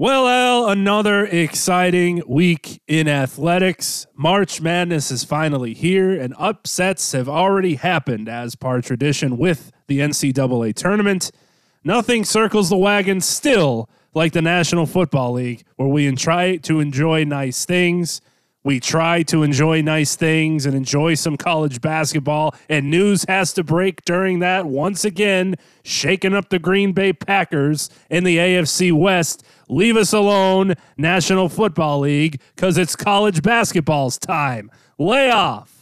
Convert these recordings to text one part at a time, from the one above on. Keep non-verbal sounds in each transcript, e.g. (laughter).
Well, Al, another exciting week in athletics. March Madness is finally here, and upsets have already happened as par tradition with the NCAA tournament. Nothing circles the wagon still like the National Football League, where we try to enjoy nice things. We try to enjoy nice things and enjoy some college basketball, and news has to break during that once again, shaking up the Green Bay Packers in the AFC West Leave us alone, National Football League, because it's college basketball's time. Lay off.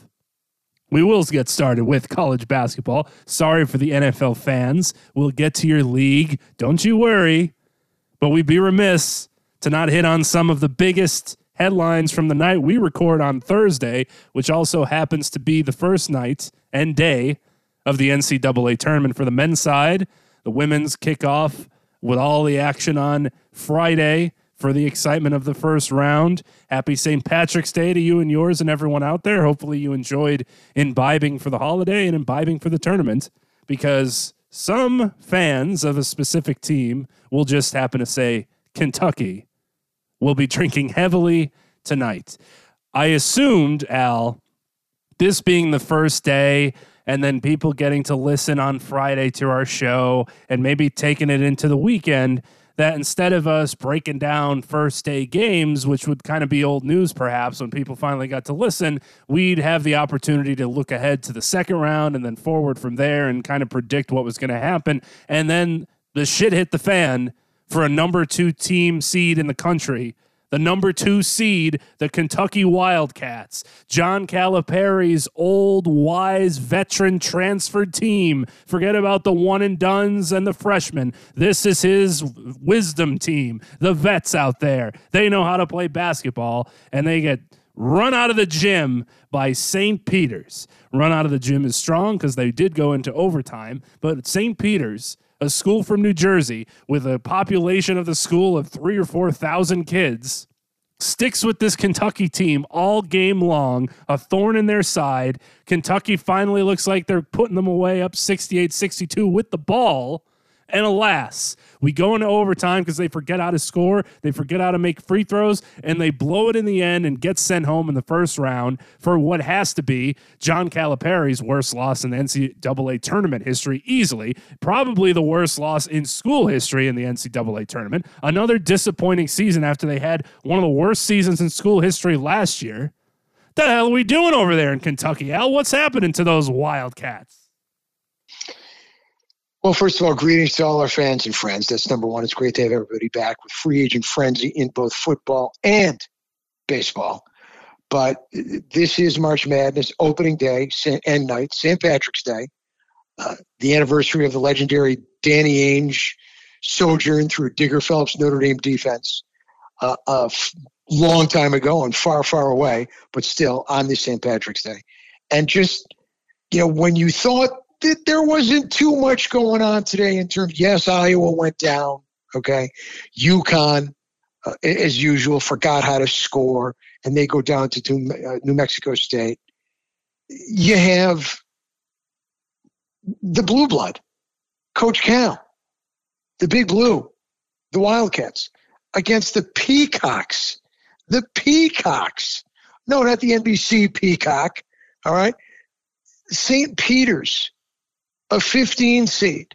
We will get started with college basketball. Sorry for the NFL fans. We'll get to your league. Don't you worry. But we'd be remiss to not hit on some of the biggest headlines from the night we record on Thursday, which also happens to be the first night and day of the NCAA tournament for the men's side. The women's kickoff with all the action on Friday for the excitement of the first round. Happy St. Patrick's Day to you and yours and everyone out there. Hopefully, you enjoyed imbibing for the holiday and imbibing for the tournament because some fans of a specific team will just happen to say Kentucky will be drinking heavily tonight. I assumed, Al, this being the first day and then people getting to listen on Friday to our show and maybe taking it into the weekend that instead of us breaking down first day games, which would kind of be old news perhaps when people finally got to listen, we'd have the opportunity to look ahead to the second round and then forward from there and kind of predict what was going to happen. And then the shit hit the fan for a number two team seed in the country the number two seed, the Kentucky Wildcats. John Calipari's old, wise, veteran transferred team. Forget about the one and dones and the freshmen. This is his wisdom team, the vets out there. They know how to play basketball, and they get run out of the gym by St. Peter's. Run out of the gym is strong because they did go into overtime, but St. Peter's a school from New Jersey with a population of the school of three or 4,000 kids, sticks with this Kentucky team all game long, a thorn in their side. Kentucky finally looks like they're putting them away up 68 62 with the ball. And alas, we go into overtime because they forget how to score, they forget how to make free throws, and they blow it in the end and get sent home in the first round for what has to be John Calipari's worst loss in the NCAA tournament history, easily. Probably the worst loss in school history in the NCAA tournament. Another disappointing season after they had one of the worst seasons in school history last year. What The hell are we doing over there in Kentucky, Al? What's happening to those Wildcats? Well, first of all, greetings to all our fans and friends. That's number one. It's great to have everybody back with free agent frenzy in both football and baseball. But this is March Madness opening day and night, St. Patrick's Day, uh, the anniversary of the legendary Danny Ainge sojourn through Digger Phelps Notre Dame defense uh, a f- long time ago and far, far away, but still on this St. Patrick's Day. And just, you know, when you thought th- there wasn't too much going on today in terms. Yes, Iowa went down. Okay, UConn, uh, as usual, forgot how to score, and they go down to uh, New Mexico State. You have the blue blood, Coach Cal, the Big Blue, the Wildcats against the Peacocks. The Peacocks. No, not the NBC Peacock. All right. St. Peter's a 15 seed.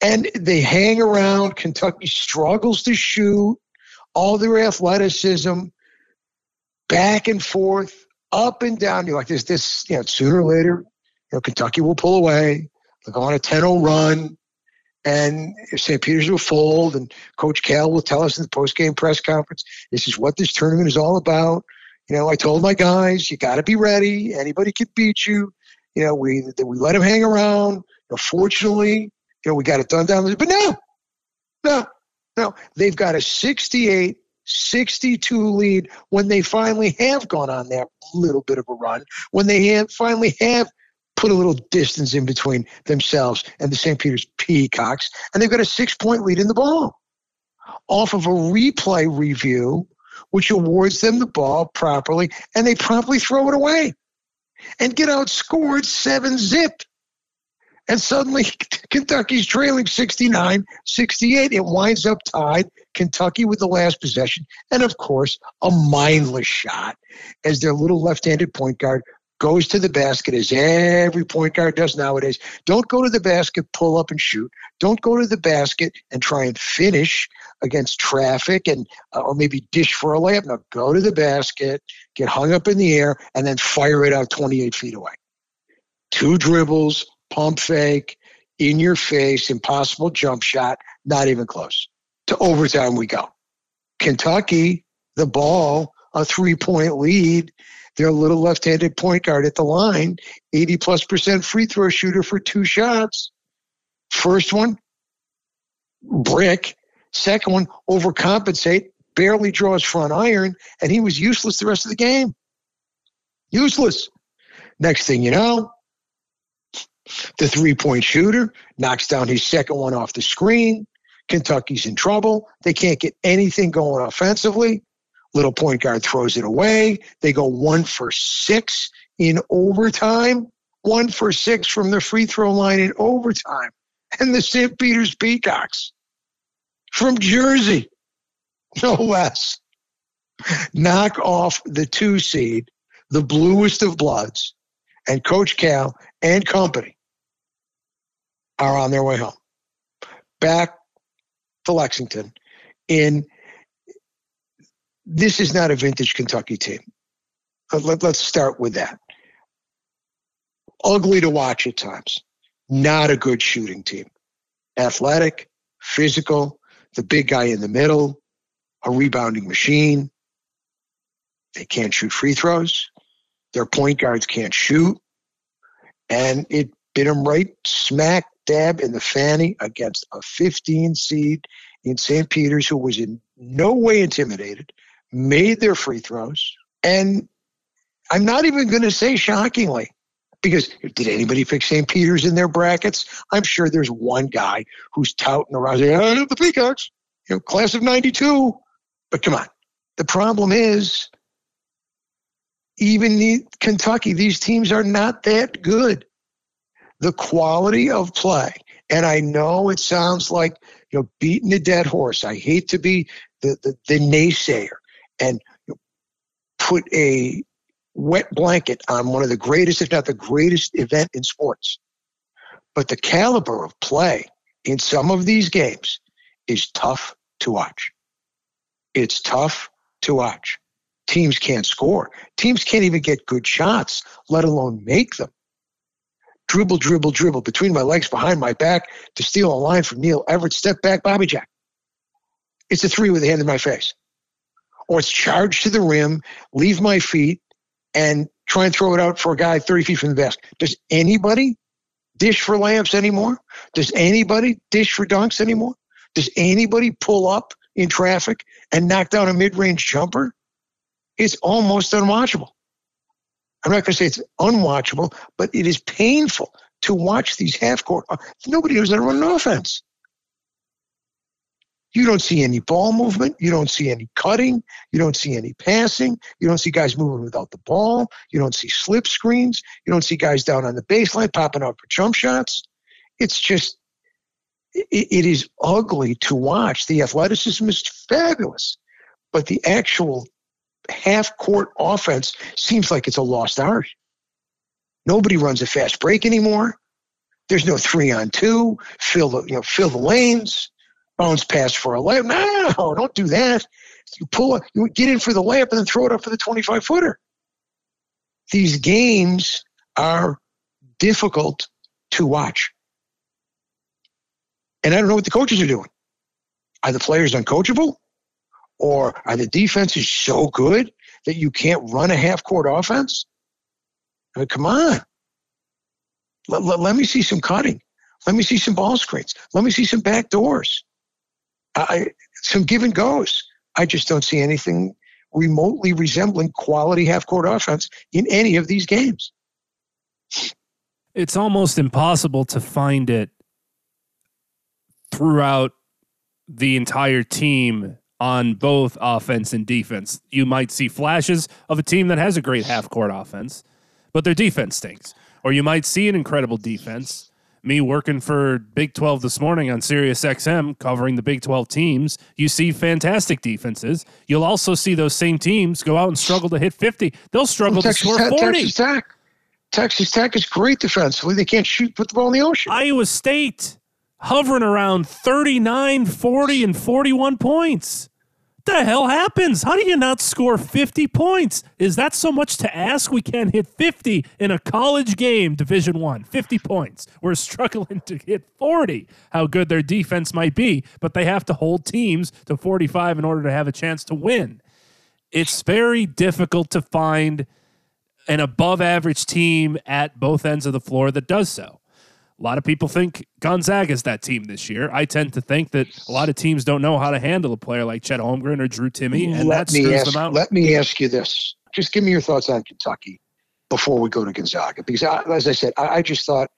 And they hang around. Kentucky struggles to shoot. All their athleticism, back and forth, up and down. You're like, this, this, you know, sooner or later, you know, Kentucky will pull away. They'll go on a 10 0 run. And St. Peter's will fold, and Coach Cal will tell us in the post-game press conference, this is what this tournament is all about. You know, I told my guys, you got to be ready. Anybody could beat you. You know, we we let him hang around. You know, fortunately, you know, we got it done down there. But no, no, no. They've got a 68 62 lead when they finally have gone on that little bit of a run, when they have finally have put a little distance in between themselves and the St. Peter's Peacocks, and they've got a six point lead in the ball off of a replay review, which awards them the ball properly, and they promptly throw it away and get outscored seven zip. And suddenly (laughs) Kentucky's trailing 69 68. It winds up tied. Kentucky with the last possession. And of course, a mindless shot as their little left handed point guard goes to the basket as every point guard does nowadays. Don't go to the basket, pull up and shoot. Don't go to the basket and try and finish against traffic and uh, or maybe dish for a layup. No, go to the basket, get hung up in the air, and then fire it out 28 feet away. Two dribbles, pump fake, in your face, impossible jump shot, not even close. To overtime we go. Kentucky, the ball, a three point lead. Their little left handed point guard at the line, 80 plus percent free throw shooter for two shots. First one, brick. Second one, overcompensate, barely draws front iron, and he was useless the rest of the game. Useless. Next thing you know, the three point shooter knocks down his second one off the screen. Kentucky's in trouble. They can't get anything going offensively. Little point guard throws it away. They go one for six in overtime, one for six from the free throw line in overtime. And the St. Peter's Peacocks from Jersey, no less, knock off the two seed, the bluest of bloods, and Coach Cal and company are on their way home back to Lexington in this is not a vintage Kentucky team. Let, us start with that. Ugly to watch at times. Not a good shooting team. Athletic, physical, the big guy in the middle, a rebounding machine. They can't shoot free throws. Their point guards can't shoot. And it bit them right smack dab in the fanny against a 15 seed in St. Peter's who was in no way intimidated, made their free throws. And I'm not even going to say shockingly, because did anybody pick St. Peter's in their brackets? I'm sure there's one guy who's touting around saying, oh, the Peacocks, you know, class of 92. But come on. The problem is, even the Kentucky, these teams are not that good the quality of play. And I know it sounds like you know beating a dead horse. I hate to be the the, the naysayer and put a wet blanket on one of the greatest, if not the greatest, event in sports. But the caliber of play in some of these games is tough to watch. It's tough to watch. Teams can't score. Teams can't even get good shots, let alone make them dribble, dribble, dribble between my legs, behind my back to steal a line from Neil Everett, step back, Bobby Jack. It's a three with a hand in my face. Or it's charge to the rim, leave my feet, and try and throw it out for a guy 30 feet from the basket. Does anybody dish for layups anymore? Does anybody dish for dunks anymore? Does anybody pull up in traffic and knock down a mid range jumper? It's almost unwatchable. I'm not going to say it's unwatchable, but it is painful to watch these half court. Nobody knows how to run an offense. You don't see any ball movement. You don't see any cutting. You don't see any passing. You don't see guys moving without the ball. You don't see slip screens. You don't see guys down on the baseline popping out for jump shots. It's just, it, it is ugly to watch. The athleticism is fabulous, but the actual half court offense seems like it's a lost art. Nobody runs a fast break anymore. There's no three on two. Fill the you know fill the lanes. Bounce pass for a layup. No, don't do that. You pull you get in for the layup and then throw it up for the 25 footer. These games are difficult to watch. And I don't know what the coaches are doing. Are the players uncoachable? Or are the defenses so good that you can't run a half court offense? I mean, come on. Let, let, let, me see some cutting. Let me see some ball screens. Let me see some back doors. I, some give and goes. I just don't see anything remotely resembling quality half court offense in any of these games. It's almost impossible to find it throughout the entire team on both offense and defense. You might see flashes of a team that has a great half court offense, but their defense stinks. Or you might see an incredible defense. Me working for Big 12 this morning on Sirius XM covering the Big 12 teams, you see fantastic defenses. You'll also see those same teams go out and struggle to hit 50. They'll struggle well, to score 40. Texas Tech. Texas Tech is great defensively. They can't shoot, put the ball in the ocean. Iowa State hovering around 39, 40, and 41 points. The hell happens? How do you not score 50 points? Is that so much to ask? We can't hit 50 in a college game, Division 1. 50 points. We're struggling to hit 40. How good their defense might be, but they have to hold teams to 45 in order to have a chance to win. It's very difficult to find an above average team at both ends of the floor that does so. A lot of people think Gonzaga is that team this year. I tend to think that a lot of teams don't know how to handle a player like Chet Holmgren or Drew Timme, and let that screws ask, them out. Let me ask you this: just give me your thoughts on Kentucky before we go to Gonzaga, because I, as I said, I, I just thought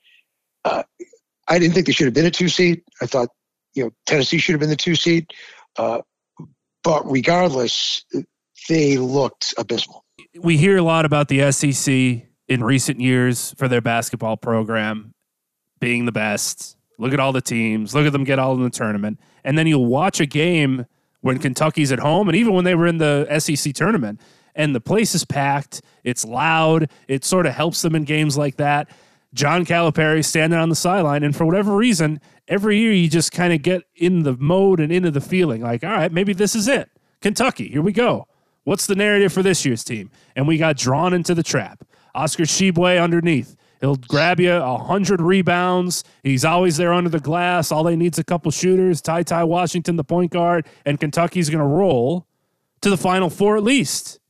uh, I didn't think they should have been a two seed. I thought you know Tennessee should have been the two seed, uh, but regardless, they looked abysmal. We hear a lot about the SEC in recent years for their basketball program being the best. Look at all the teams. Look at them get all in the tournament. And then you'll watch a game when Kentucky's at home and even when they were in the SEC tournament and the place is packed. It's loud. It sort of helps them in games like that. John Calipari standing on the sideline, and for whatever reason, every year you just kind of get in the mode and into the feeling like, all right, maybe this is it. Kentucky, here we go. What's the narrative for this year's team? And we got drawn into the trap. Oscar Tshiebwe underneath. He'll grab you a hundred rebounds. He's always there under the glass. All they need is a couple shooters. TyTy Washington, the point guard, and Kentucky's going to roll to the Final Four at least.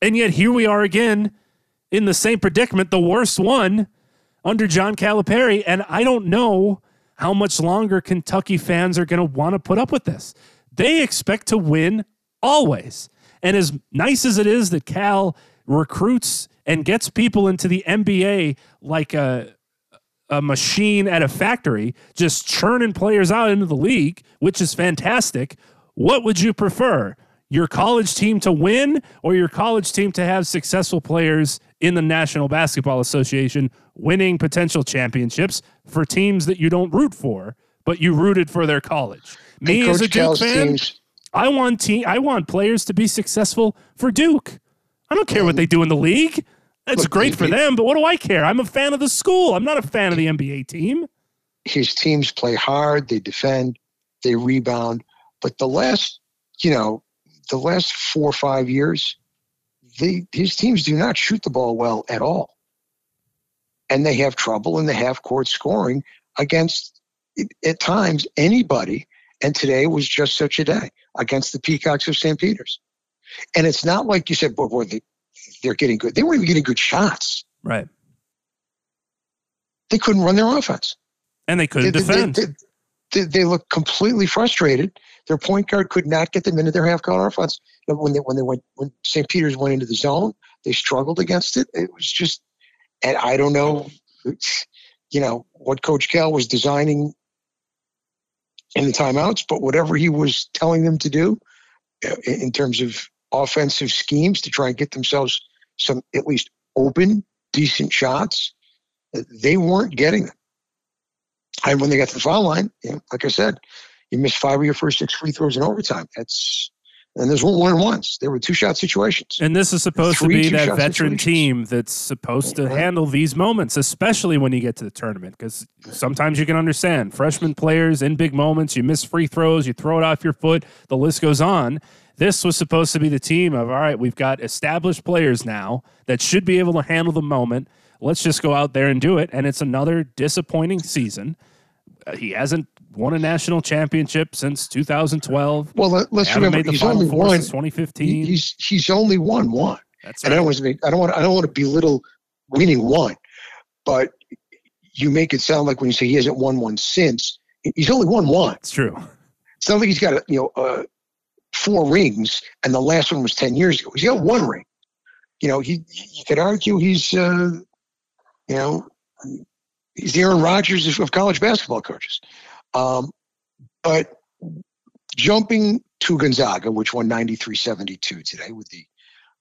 And yet here we are again in the same predicament, the worst one under John Calipari. And I don't know how much longer Kentucky fans are going to want to put up with this. They expect to win always. And as nice as it is that Cal recruits and gets people into the NBA like a a machine at a factory, just churning players out into the league, which is fantastic. What would you prefer? Your college team to win or your college team to have successful players in the National Basketball Association winning potential championships for teams that you don't root for, but you rooted for their college? Me as a Duke fan, teams. I want team I want players to be successful for Duke. I don't care what they do in the league. That's Look, great for them, but what do I care? I'm a fan of the school. I'm not a fan of the NBA team. His teams play hard, they defend, they rebound. But the last, you know, the last four or five years, they, his teams do not shoot the ball well at all. And they have trouble in the half court scoring against, at times, anybody. And today was just such a day against the Peacocks of St. Peter's. And it's not like you said, boy, boy they, they're getting good. They weren't even getting good shots. Right. They couldn't run their offense. And they couldn't they, defend. They, they, they, looked completely frustrated. Their point guard could not get them into their half court offense. When they when they went when St. Peter's went into the zone, they struggled against it. It was just, and I don't know, you know, what Coach Cal was designing in the timeouts, but whatever he was telling them to do uh, in terms of offensive schemes to try and get themselves some at least open, decent shots. They weren't getting them. And when they got to the foul line, you know, like I said, you missed five of your first six free throws in overtime. That's and there's one one ones. There were two shot situations. And this is supposed Three, to be that veteran team that's supposed to handle these moments, especially when you get to the tournament. Because sometimes you can understand freshman players in big moments, you miss free throws, you throw it off your foot, the list goes on. This was supposed to be the team of, all right, we've got established players now that should be able to handle the moment. Let's just go out there and do it. And it's another disappointing season. Uh, he hasn't won a national championship since 2012. Well, let, us remember he's Final only Four won. since 2015. He's he's only won one. That's And I don't want I don't want I don't want to belittle winning one, but you make it sound like when you say he hasn't won one since, he's only won one. It's true. It's not like he's got a you know uh, four rings, and the last one was ten years ago. He's got one ring. You know, he you could argue he's uh, you know he's the Aaron Rodgers of- college basketball coaches. Um, but jumping to Gonzaga, which won 93-72 today with the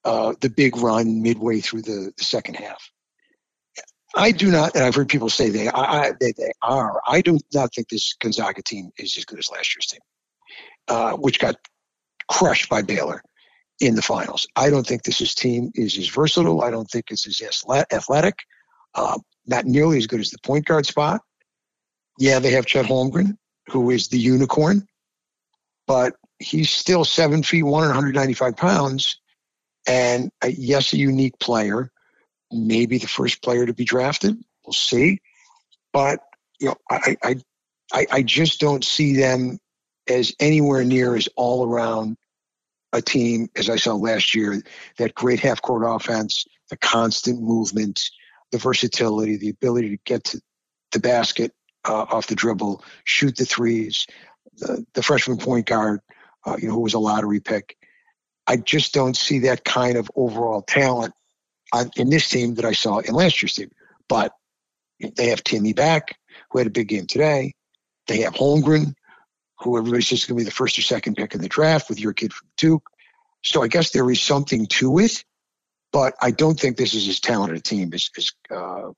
uh, the big run midway through the, the second half. I do not, and I've heard people say they, I, they, they are. I do not think this Gonzaga team is as good as last year's team, uh, which got crushed by Baylor in the finals. I don't think this is team is as versatile. I don't think it's as athletic. Uh, not nearly as good as the point guard spot. Yeah, they have Chet Holmgren, who is the unicorn, but he's still seven feet one and 195 pounds, and yes, a unique player maybe the first player to be drafted. We'll see. But you know, I I I, I just don't see them as anywhere near as all around a team as I saw last year. That great half court offense, the constant movement, the versatility, the ability to get to the basket uh, off the dribble, shoot the threes, the, the freshman point guard, uh, you know, who was a lottery pick. I just don't see that kind of overall talent on, in this team that I saw in last year's team. But they have Timme back, who had a big game today. They have Holmgren, who everybody's just going to be the first or second pick in the draft with your kid from Duke. So I guess there is something to it, but I don't think this is as talented a team as, as uh,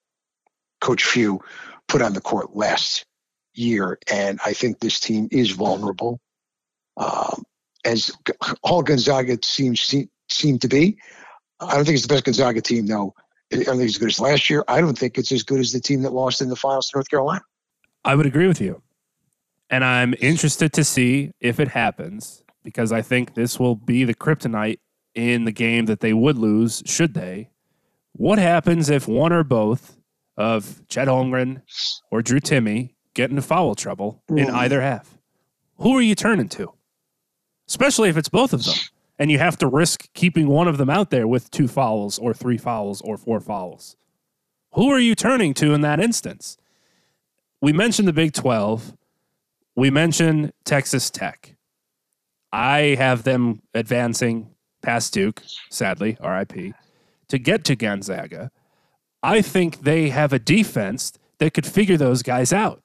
Coach Few put on the court last year. And I think this team is vulnerable. Um, as all Gonzaga seems seem, seem to be, I don't think it's the best Gonzaga team, though. I don't think it's as good as last year. I don't think it's as good as the team that lost in the finals to North Carolina. I would agree with you. And I'm interested to see if it happens because I think this will be the kryptonite in the game that they would lose, should they. What happens if one or both of Chet Holmgren or Drew Timme get into foul trouble in Mm. either half? Who are you turning to? Especially if it's both of them and you have to risk keeping one of them out there with two fouls or three fouls or four fouls. Who are you turning to in that instance? We mentioned the Big 12. We mentioned Texas Tech. I have them advancing past Duke, sadly, RIP, to get to Gonzaga. I think they have a defense that could figure those guys out.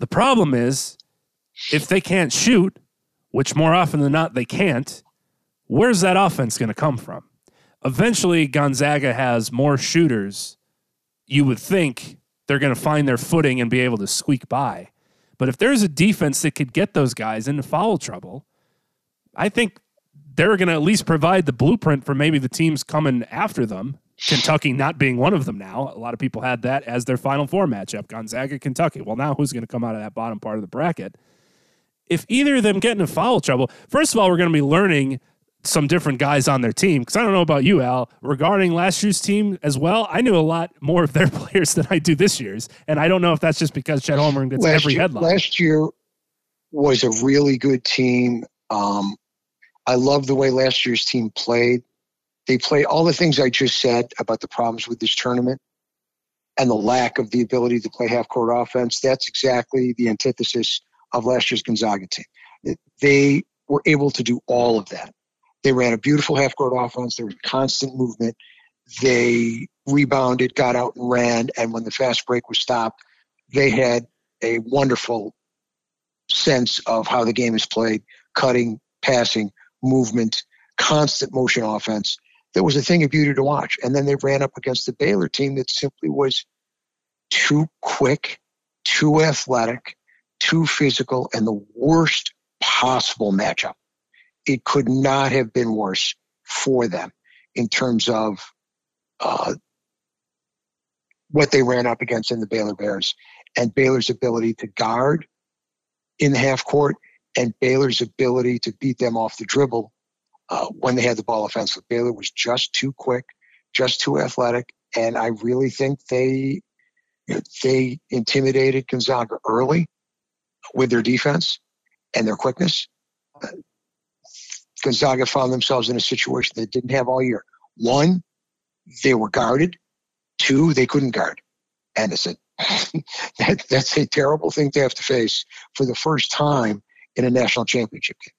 The problem is, if they can't shoot, which more often than not they can't, where's that offense going to come from? Eventually, Gonzaga has more shooters. You would think they're going to find their footing and be able to squeak by. But if there's a defense that could get those guys into foul trouble, I think they're going to at least provide the blueprint for maybe the teams coming after them. Kentucky not being one of them now. A lot of people had that as their Final Four matchup Gonzaga, Kentucky. Well, now who's going to come out of that bottom part of the bracket? If either of them get into foul trouble, first of all, we're going to be learning some different guys on their team. Because I don't know about you, Al, regarding last year's team as well. I knew a lot more of their (laughs) players than I do this year's. And I don't know if that's just because Chet Holmgren gets last every year, headline. Last year was a really good team. Um, I love the way last year's team played. They played all the things I just said about the problems with this tournament and the lack of the ability to play half court offense. That's exactly the antithesis of last year's Gonzaga team. They were able to do all of that. They ran a beautiful half court offense. There was constant movement. They rebounded, got out and ran. And when the fast break was stopped, they had a wonderful sense of how the game is played cutting, passing, movement, constant motion offense. That was a thing of beauty to watch. And then they ran up against the Baylor team that simply was too quick, too athletic, too physical, and the worst possible matchup. It could not have been worse for them in terms of uh, what they ran up against in the Baylor Bears and Baylor's ability to guard in the half court and Baylor's ability to beat them off the dribble uh, when they had the ball offensively. Baylor was just too quick, just too athletic, and I really think they they intimidated Gonzaga early. with their defense and their quickness. Gonzaga found themselves in a situation they didn't have all year. One, they were guarded. Two, they couldn't guard. And it's a, (laughs) that, that's a terrible thing to have to face for the first time in a national championship game.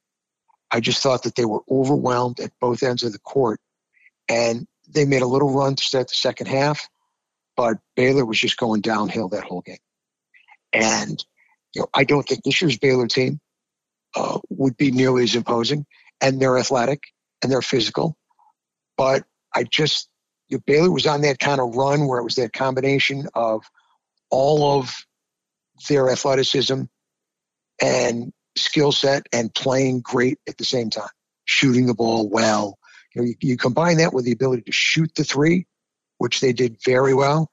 I just thought that they were overwhelmed at both ends of the court. And they made a little run to start the second half, but Baylor was just going downhill that whole game. And you know, I don't think this year's Baylor team uh, would be nearly as imposing, and they're athletic and they're physical. But I just, you know, Baylor was on that kind of run where it was that combination of all of their athleticism and skill set and playing great at the same time, shooting the ball well. You, know, you, you combine that with the ability to shoot the three, which they did very well,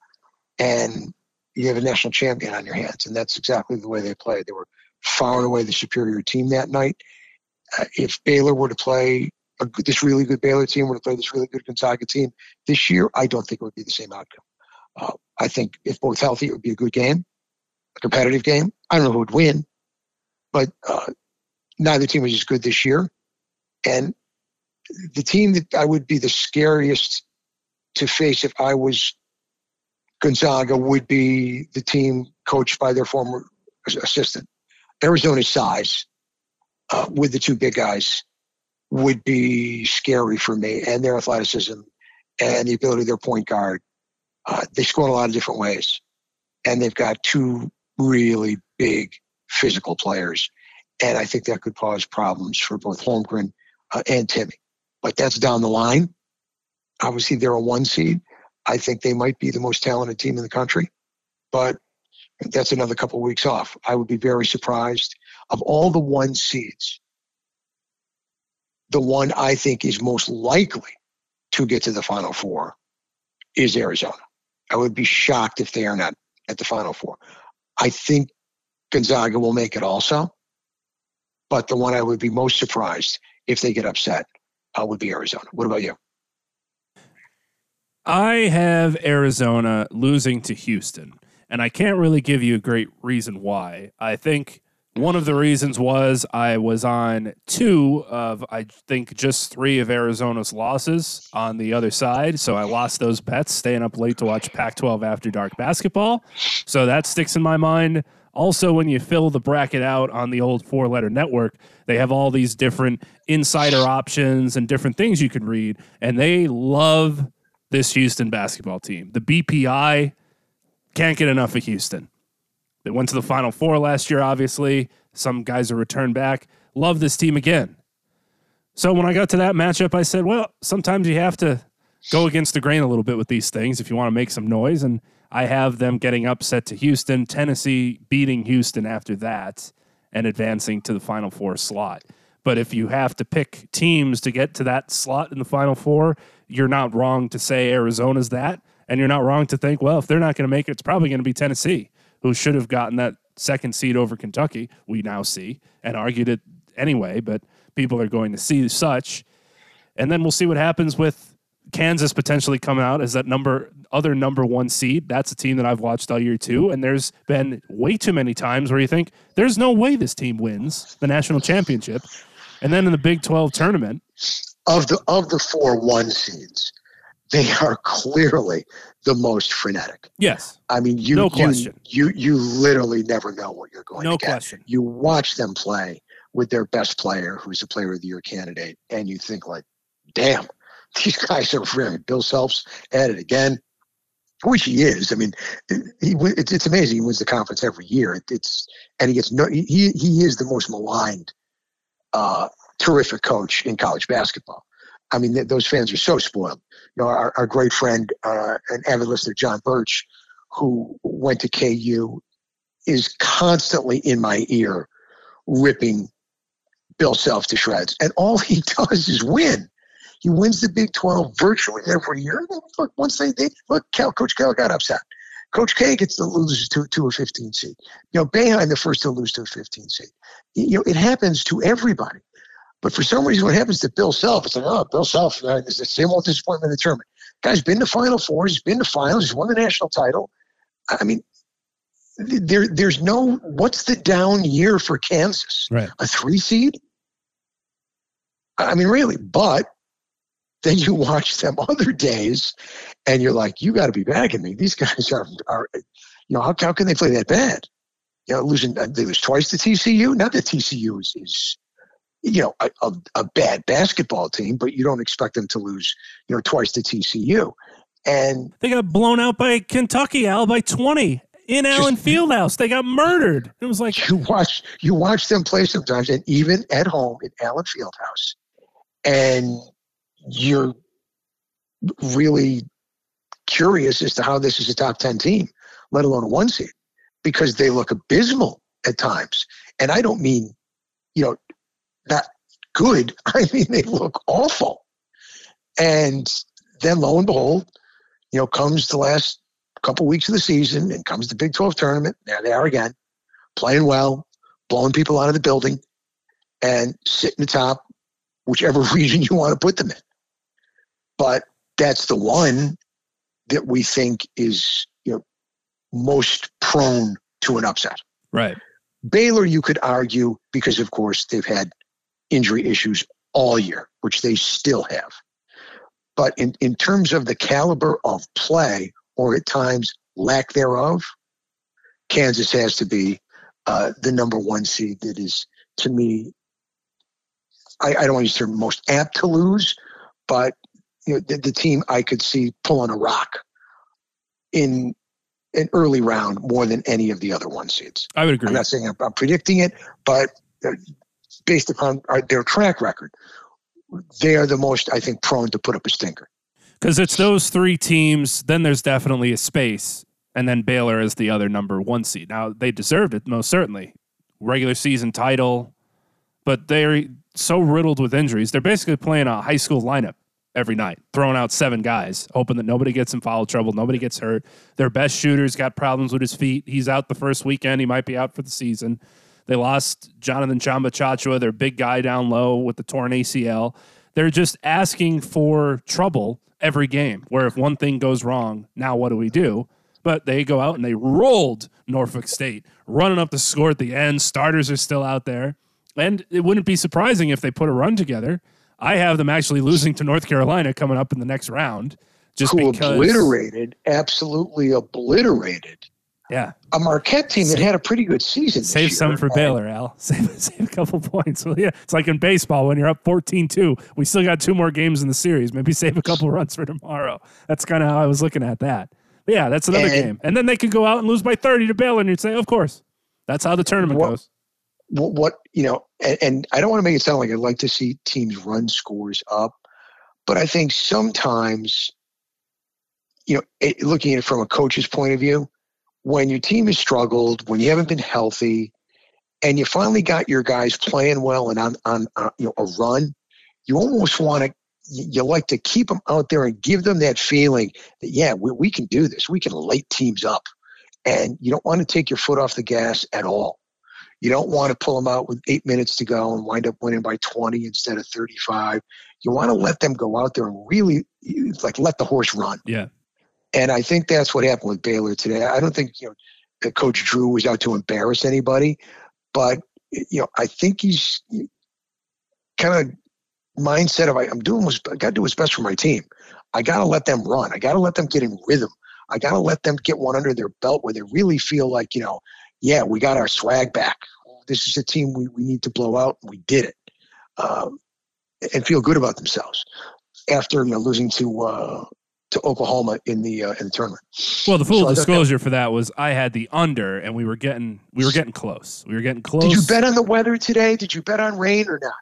and you have a national champion on your hands. And that's exactly the way they played. They were far away the superior team that night. If Baylor were to play a, this really good Baylor team, were to play this really good Gonzaga team this year, I don't think it would be the same outcome. Uh, I think if both healthy, it would be a good game, a competitive game. I don't know who would win, but uh, neither team was as good this year. And the team that I would be the scariest to face if I was Gonzaga would be the team coached by their former assistant. Arizona's size with the two big guys would be scary for me, and their athleticism and the ability of their point guard. Uh, they score in a lot of different ways, and they've got two really big physical players. And I think that could cause problems for both Holmgren uh, and Timme. But that's down the line. Obviously, they're a one seed. I think they might be the most talented team in the country, but that's another couple of weeks off. I would be very surprised. Of all the one seeds, the one I think is most likely to get to the Final Four is Arizona. I would be shocked if they are not at the Final Four. I think Gonzaga will make it also. But the one I would be most surprised if they get upset uh, would be Arizona. What about you? I have Arizona losing to Houston, and I can't really give you a great reason why. I think one of the reasons was I was on two of, I think, just three of Arizona's losses on the other side. So I lost those bets staying up late to watch Pac 12 after dark basketball. So that sticks in my mind. Also, when you fill the bracket out on the old four letter network, they have all these different insider options and different things you can read. And they love this Houston basketball team. The BPI can't get enough of Houston. They went to the Final Four last year, obviously. Some guys are returned back. Love this team again. So when I got to that matchup, I said, well, sometimes you have to go against the grain a little bit with these things if you want to make some noise. And I have them getting upset to Houston, Tennessee beating Houston after that and advancing to the Final Four slot. But if you have to pick teams to get to that slot in the Final Four, you're not wrong to say Arizona's that. And you're not wrong to think, well, if they're not going to make it, it's probably going to be Tennessee, who should have gotten that second seed over Kentucky, we now see, and argued it anyway, but people are going to see such. And then we'll see what happens with Kansas potentially come out as that number other number one seed. That's a team that I've watched all year too. And there's been way too many times where you think there's no way this team wins the national championship. And then in the Big Twelve tournament, of the of the four one seeds, they are clearly the most frenetic. Yes. I mean, you no you, question. you you literally never know what you're going no to get. question. You watch them play with their best player, who's a Player of the Year candidate, and you think like, "Damn, (laughs) these guys are really Bill Self's at it again. Which he is. I mean, he, it's, it's amazing. He wins the conference every year. It, it's and he gets no. He he is the most maligned, uh, terrific coach in college basketball. I mean, th- those fans are so spoiled. You know, our, our great friend uh, and avid listener John Birch, who went to KU, is constantly in my ear, ripping Bill Self to shreds, and all he (laughs) does is win. He wins the Big 12 virtually every year. Look, once they, they look, Cal, Coach Cal got upset. Coach K gets to lose to, to a 15 seed. You know, Boeheim the first to lose to a 15 seed. You know, it happens to everybody. But for some reason, what happens to Bill Self, it's like, oh, Bill Self uh, is the same old disappointment in the tournament. Guy's been to Final Four. he's been to finals, he's won the national title. I mean, there there's no what's the down year for Kansas? Right. A three seed? I mean, really, but then you watch them other days and you're like, you got to be bagging me. These guys are, are you know, how, how can they play that bad? You know, losing, uh, they lose twice to TCU. Not that TCU is, is you know, a, a, a, bad basketball team, but you don't expect them to lose, you know, twice to TCU. And they got blown out by Kentucky, Al, by 20 in Allen Fieldhouse. They got murdered. It was like you watch you watch them play sometimes, and even at home in Allen Fieldhouse, and you're really curious as to how this is a top 10 team, let alone a one seed, because they look abysmal at times. And I don't mean, you know, not good. (laughs) I mean, they look awful. And then lo and behold, you know, comes the last couple weeks of the season and comes the Big 12 tournament. There they are again, playing well, blowing people out of the building, and sitting atop whichever (laughs) region you want to put them in. But that's the one that we think is you know most prone to an upset. Right. Baylor, you could argue, because of course they've had injury issues all year, which they still have. But in, in terms of the caliber of play, or at times lack thereof, Kansas has to be uh, the number one seed that is, to me, I, I don't want to use the term most apt to lose, but you know, the, the team I could see pulling a rock in an early round more than any of the other one seeds. I would agree. I'm not saying I'm, I'm predicting it, but uh, based upon our, their track record, they are the most, I think, prone to put up a stinker. Because it's those three teams, then there's definitely a space, and then Baylor is the other number one seed. Now they deserved it most certainly, regular season title, but they're so riddled with injuries. They're basically playing a high school lineup every night, throwing out seven guys, hoping that nobody gets in foul trouble, nobody gets hurt. Their best shooter's got problems with his feet. He's out the first weekend. He might be out for the season. They lost Jonathan Tchamwa Tchatchoua, their big guy down low with the torn ACL. They're just asking for trouble every game, where if one thing goes wrong, now what do we do? But they go out and they rolled Norfolk State, running up the score at the end. Starters are still out there. And it wouldn't be surprising if they put a run together. I have them actually losing to North Carolina coming up in the next round. Just Who because obliterated, absolutely obliterated. Yeah. A Marquette team that had a pretty good season. Save some year. for Baylor, Al. (laughs) Save, save a couple points. Well, yeah, it's like in baseball when you're up 14 2. We still got two more games in the series. Maybe save a couple runs for tomorrow. That's kind of how I was looking at that. But yeah, that's another And- game. And then they could go out and lose by 30 to Baylor, and you'd say, of course. That's how the tournament What- goes. what, what you know, and, and I don't want to make it sound like I'd like to see teams run scores up, but I think sometimes, you know, it, looking at it from a coach's point of view, when your team has struggled, when you haven't been healthy, and you finally got your guys playing well and on on uh, you know a run, you almost want to. You like to keep them out there and give them that feeling that yeah, we, we can do this. We can light teams up, and you don't want to take your foot off the gas at all. You don't want to pull them out with eight minutes to go and wind up winning by 20 instead of 35. You want to let them go out there and really like let the horse run. Yeah. And I think that's what happened with Baylor today. I don't think you know Coach Drew was out to embarrass anybody, but you know I think he's kind of mindset of I'm doing what's I got to do what's best for my team. I got to let them run. I got to let them get in rhythm. I got to let them get one under their belt where they really feel like you know, yeah, we got our swag back. This is a team we, we need to blow out, and we did it, um, and feel good about themselves after you know losing to uh, to Oklahoma in the uh, in the tournament. Well, the full So disclosure for that was I had the under, and we were getting we were getting close. We were getting close. Did you bet on the weather today? Did you bet on rain or not?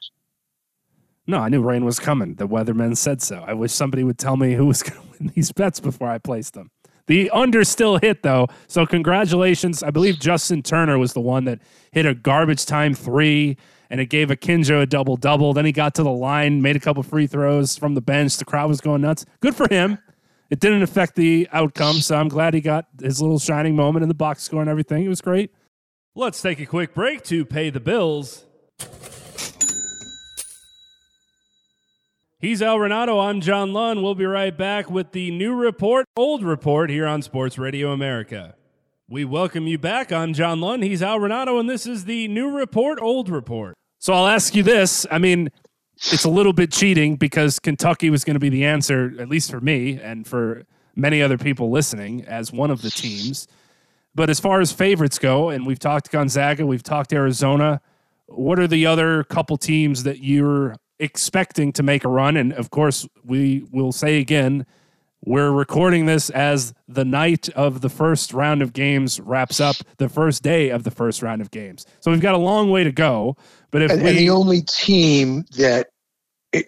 No, I knew rain was coming. The weathermen said so. I wish somebody would tell me who was (laughs) going to win these bets before I placed them. The under still hit though, so congratulations. I believe Justin Turner was the one that hit a garbage time three, and it gave Akinjo a double double. Then he got to the line, made a couple free throws from the bench. The crowd was going nuts. Good for him. It didn't affect the outcome, so I'm glad he got his little shining moment in the box score and everything. It was great. Let's take a quick break to pay the bills. He's Al Renauto. I'm John Lund. We'll be right back with the new report, old report here on Sports Radio America. We welcome you back. I'm John Lund. He's Al Renauto, and this is the new report, old report. So I'll ask you this. I mean, it's a little bit cheating because Kentucky was going to be the answer, at least for me and for many other people listening, as one of the teams. But as far as favorites go, and we've talked Gonzaga, we've talked Arizona, what are the other couple teams that you're expecting to make a run? And of course, we will say again, we're recording this as the night of the first round of games wraps up, the first day of the first round of games. So we've got a long way to go. But if and, we, and the only team that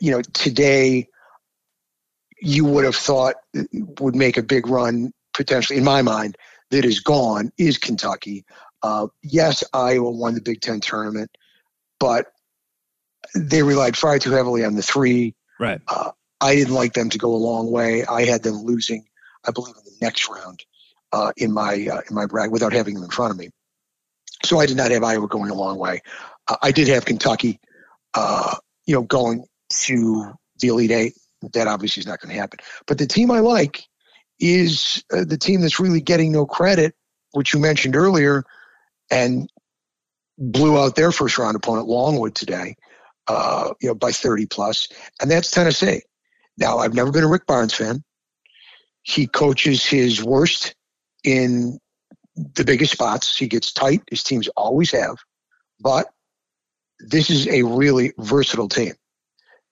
you know today you would have thought would make a big run potentially, in my mind, that is gone is Kentucky. Uh, yes, Iowa won the Big Ten tournament, but they relied far too heavily on the three. right, Uh, I didn't like them to go a long way. I had them losing, I believe, in the next round uh, in my uh, in my bracket without having them in front of me. So I did not have Iowa going a long way. Uh, I did have Kentucky, uh, you know, going to the Elite Eight. That obviously is not going to happen. But the team I like is uh, the team that's really getting no credit, which you mentioned earlier, and blew out their first round opponent Longwood today, uh, you know, by 30 plus, and that's Tennessee. Now, I've never been a Rick Barnes fan. He coaches his worst in the biggest spots. He gets tight. His teams always have. But this is a really versatile team.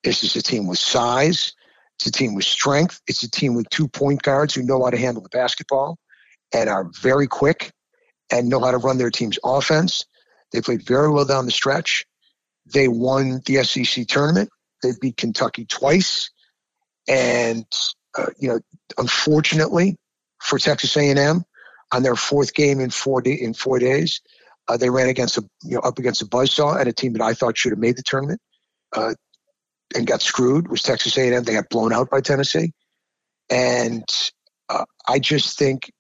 This is a team with size. It's a team with strength. It's a team with two point guards who know how to handle the basketball and are very quick and know how to run their team's offense. They played very well down the stretch. They won the SEC tournament. They beat Kentucky twice. And uh, you know, unfortunately for Texas A&M, on their fourth game in four day, in four days, uh, they ran against a you know up against a buzzsaw at a team that I thought should have made the tournament, uh, and got screwed. Was Texas A&M? They got blown out by Tennessee, and uh, I just think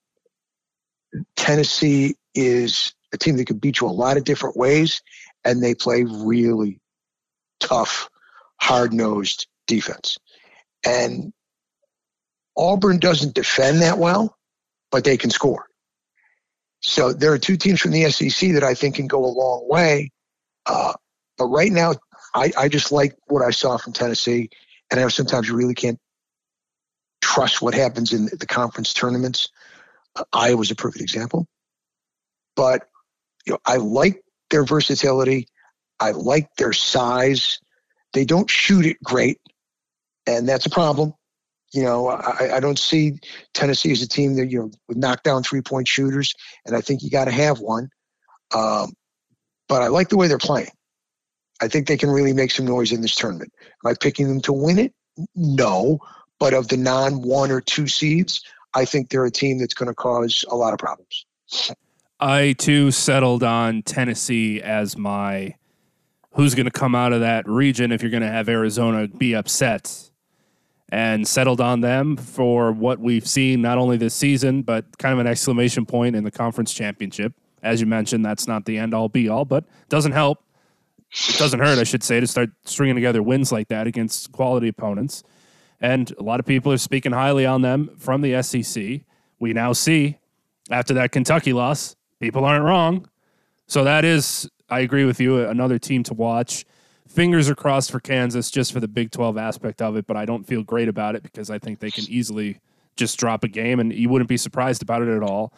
Tennessee is a team that could beat you a lot of different ways, and they play really tough, hard nosed defense. And Auburn doesn't defend that well, but they can score. So there are two teams from the SEC that I think can go a long way. Uh, but right now, I, I just like what I saw from Tennessee. And I know sometimes you really can't trust what happens in the conference tournaments. Uh, Iowa's a perfect example. But you know, I like their versatility. I like their size. They don't shoot it great, and that's a problem. You know, I, I don't see Tennessee as a team that you know would knock down three point shooters, and I think you got to have one. Um, but I like the way they're playing. I think they can really make some noise in this tournament. Am I picking them to win it? No, but of the non one or two seeds, I think they're a team that's going to cause a lot of problems. I too settled on Tennessee as my who's going to come out of that region if you're going to have Arizona be upset and settled on them for what we've seen not only this season but kind of an exclamation point in the conference championship as you mentioned that's not the end all be all but doesn't help it doesn't hurt I should say to start stringing together wins like that against quality opponents and a lot of people are speaking highly on them from the SEC we now see after that Kentucky loss people aren't wrong so that is I agree with you. Another team to watch. Fingers are crossed for Kansas just for the Big 12 aspect of it, but I don't feel great about it because I think they can easily just drop a game and you wouldn't be surprised about it at all.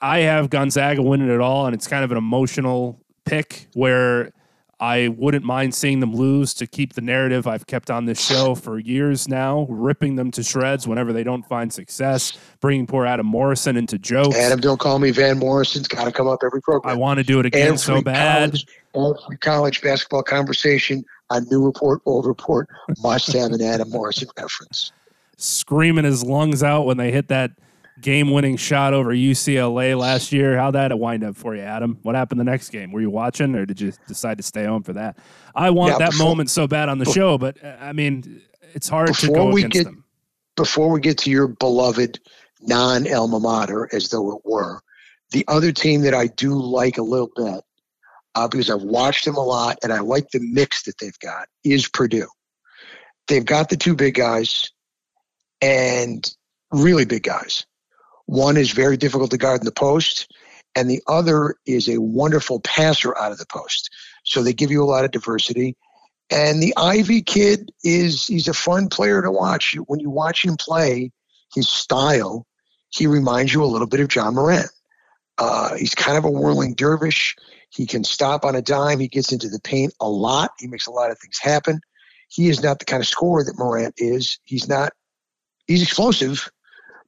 I have Gonzaga winning it all, and it's kind of an emotional pick where I wouldn't mind seeing them lose to keep the narrative I've kept on this show for years now, ripping them to shreds whenever they don't find success, bringing poor Adam Morrison into jokes. Adam, don't call me Van Morrison's got to come up every program. I want to do it again every so bad. College, every college basketball conversation a new report, old report must have an Adam Morrison reference. Screaming his lungs out when they hit that game-winning shot over UCLA last year. How'd that wind up for you, Adam? What happened the next game? Were you watching, or did you decide to stay home for that? I want Yeah, that before- moment so bad on the show, but uh, I mean, it's hard to go we against get- them. Before we get to your beloved non alma mater, as though it were, the other team that I do like a little bit, uh, because I've watched them a lot and I like the mix that they've got, is Purdue. They've got the two big guys and really big guys One is very difficult to guard in the post, and the other is a wonderful passer out of the post. So they give you a lot of diversity. And the Ivey kid is he's a fun player to watch. When you watch him play, his style, he reminds you a little bit of Ja Morant. Uh, he's kind of a whirling dervish. He can stop on a dime. He gets into the paint a lot. He makes a lot of things happen. He is not the kind of scorer that Morant is. He's not. He's explosive,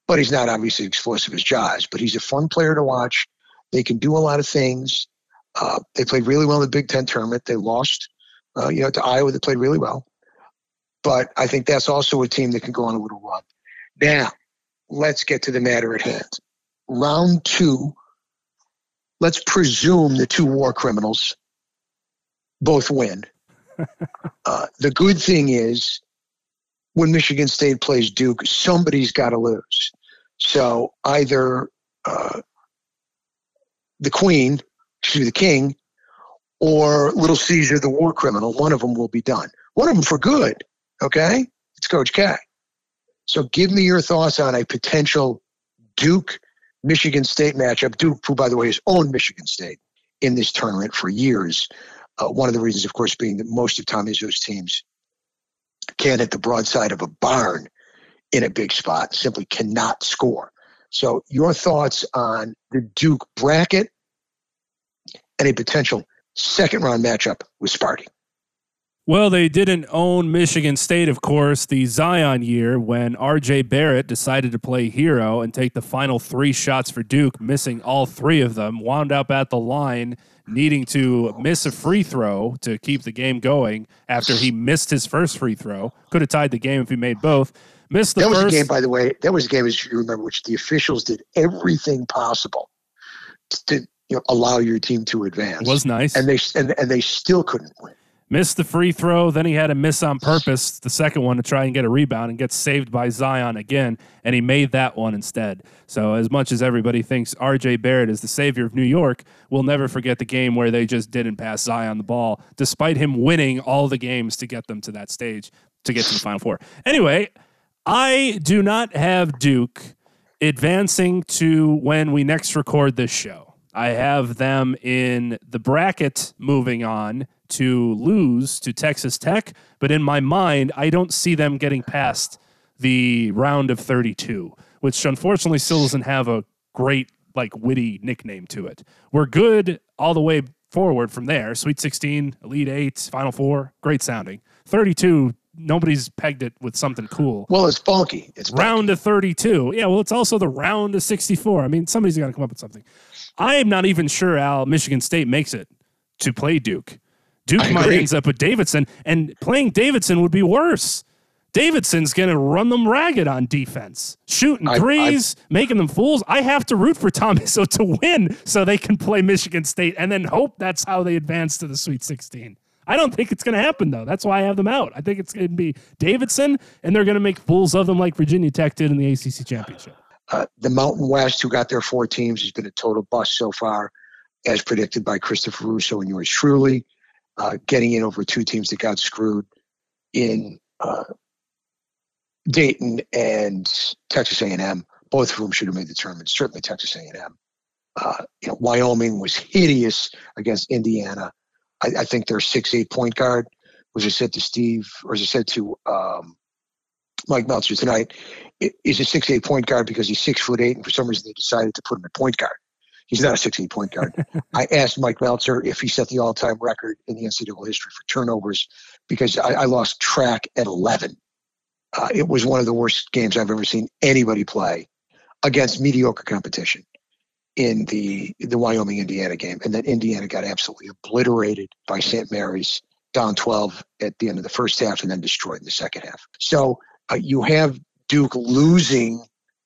but he's not obviously explosive as Jaws. But he's a fun player to watch. They can do a lot of things. Uh, they played really well in the Big Ten tournament. They lost, uh, you know, to Iowa. They played really well. But I think that's also a team that can go on a little run. Now, let's get to the matter at hand. Round two let's presume the two war criminals both win. (laughs) uh, the good thing is when Michigan State plays Duke, somebody's got to lose. So either uh, the Queen, excuse me, the King, or Little Caesar, the war criminal, one of them will be done. One of them for good. Okay? It's Coach K. So give me your thoughts on a potential Duke Michigan State matchup. Duke, who, by the way, has owned Michigan State in this tournament for years. Uh, one of the reasons, of course, being that most of Tom Izzo's teams can't hit the broadside of a barn in a big spot, simply cannot score. So, your thoughts on the Duke bracket and a potential second round matchup with Sparty? Well, they didn't own Michigan State, of course, the Zion year when RJ Barrett decided to play hero and take the final three shots for Duke, missing all three of them, wound up at the line needing to miss a free throw to keep the game going after he missed his first free throw. Could have tied the game if he made both. Missed the that was a game, by the way. That was a game, as you remember, which the officials did everything possible to you know, allow your team to advance. Was nice, and they and, and they still couldn't win missed the free throw. Then he had a miss on purpose, the second one to try and get a rebound and get saved by Zion again. And he made that one instead. So, as much as everybody thinks RJ Barrett is the savior of New York, we'll never forget the game where they just didn't pass Zion the ball, despite him winning all the games to get them to that stage to get to the Final Four. Anyway, I do not have Duke advancing to when we next record this show. I have them in the bracket moving on to lose to Texas Tech, but in my mind, I don't see them getting past the round of 32, which unfortunately still doesn't have a great, like, witty nickname to it. We're good all the way forward from there. Sweet 16, Elite Eight, Final Four, great sounding. 32, nobody's pegged it with something cool. Well, it's funky. It's round of 32. Yeah, well, it's also the round of 64. I mean, somebody's got to come up with something. I am not even sure Al Michigan State makes it to play Duke. Duke might ends up with Davidson, and playing Davidson would be worse. Davidson's going to run them ragged on defense, shooting threes, I, making them fools. I have to root for Tom Izzo (laughs) to win so they can play Michigan State and then hope that's how they advance to the Sweet 16. I don't think it's going to happen, though. That's why I have them out. I think it's going to be Davidson, and they're going to make fools of them like Virginia Tech did in the ACC championship. Uh, the Mountain West, who got their four teams, has been a total bust so far, as predicted by Christopher Russo and yours truly uh, getting in over two teams that got screwed in uh, Dayton and Texas A&M, both of whom should have made the tournament. Certainly Texas A&M. Uh, you know, Wyoming was hideous against Indiana. I, I, think their six-eight point guard, was I said to Steve, or as I said to um, Mike Meltzer tonight, is a six-eight point guard because he's six foot eight, and for some reason they decided to put him at point guard. He's not a 16 point guard. (laughs) I asked Mike Meltzer if he set the all time record in the NCAA history for turnovers because I, I lost track at 11. Uh, it was one of the worst games I've ever seen anybody play against mediocre competition in the the Wyoming Indiana game, and then Indiana got absolutely obliterated by St. Mary's, down 12 at the end of the first half, and then destroyed in the second half. So uh, you have Duke losing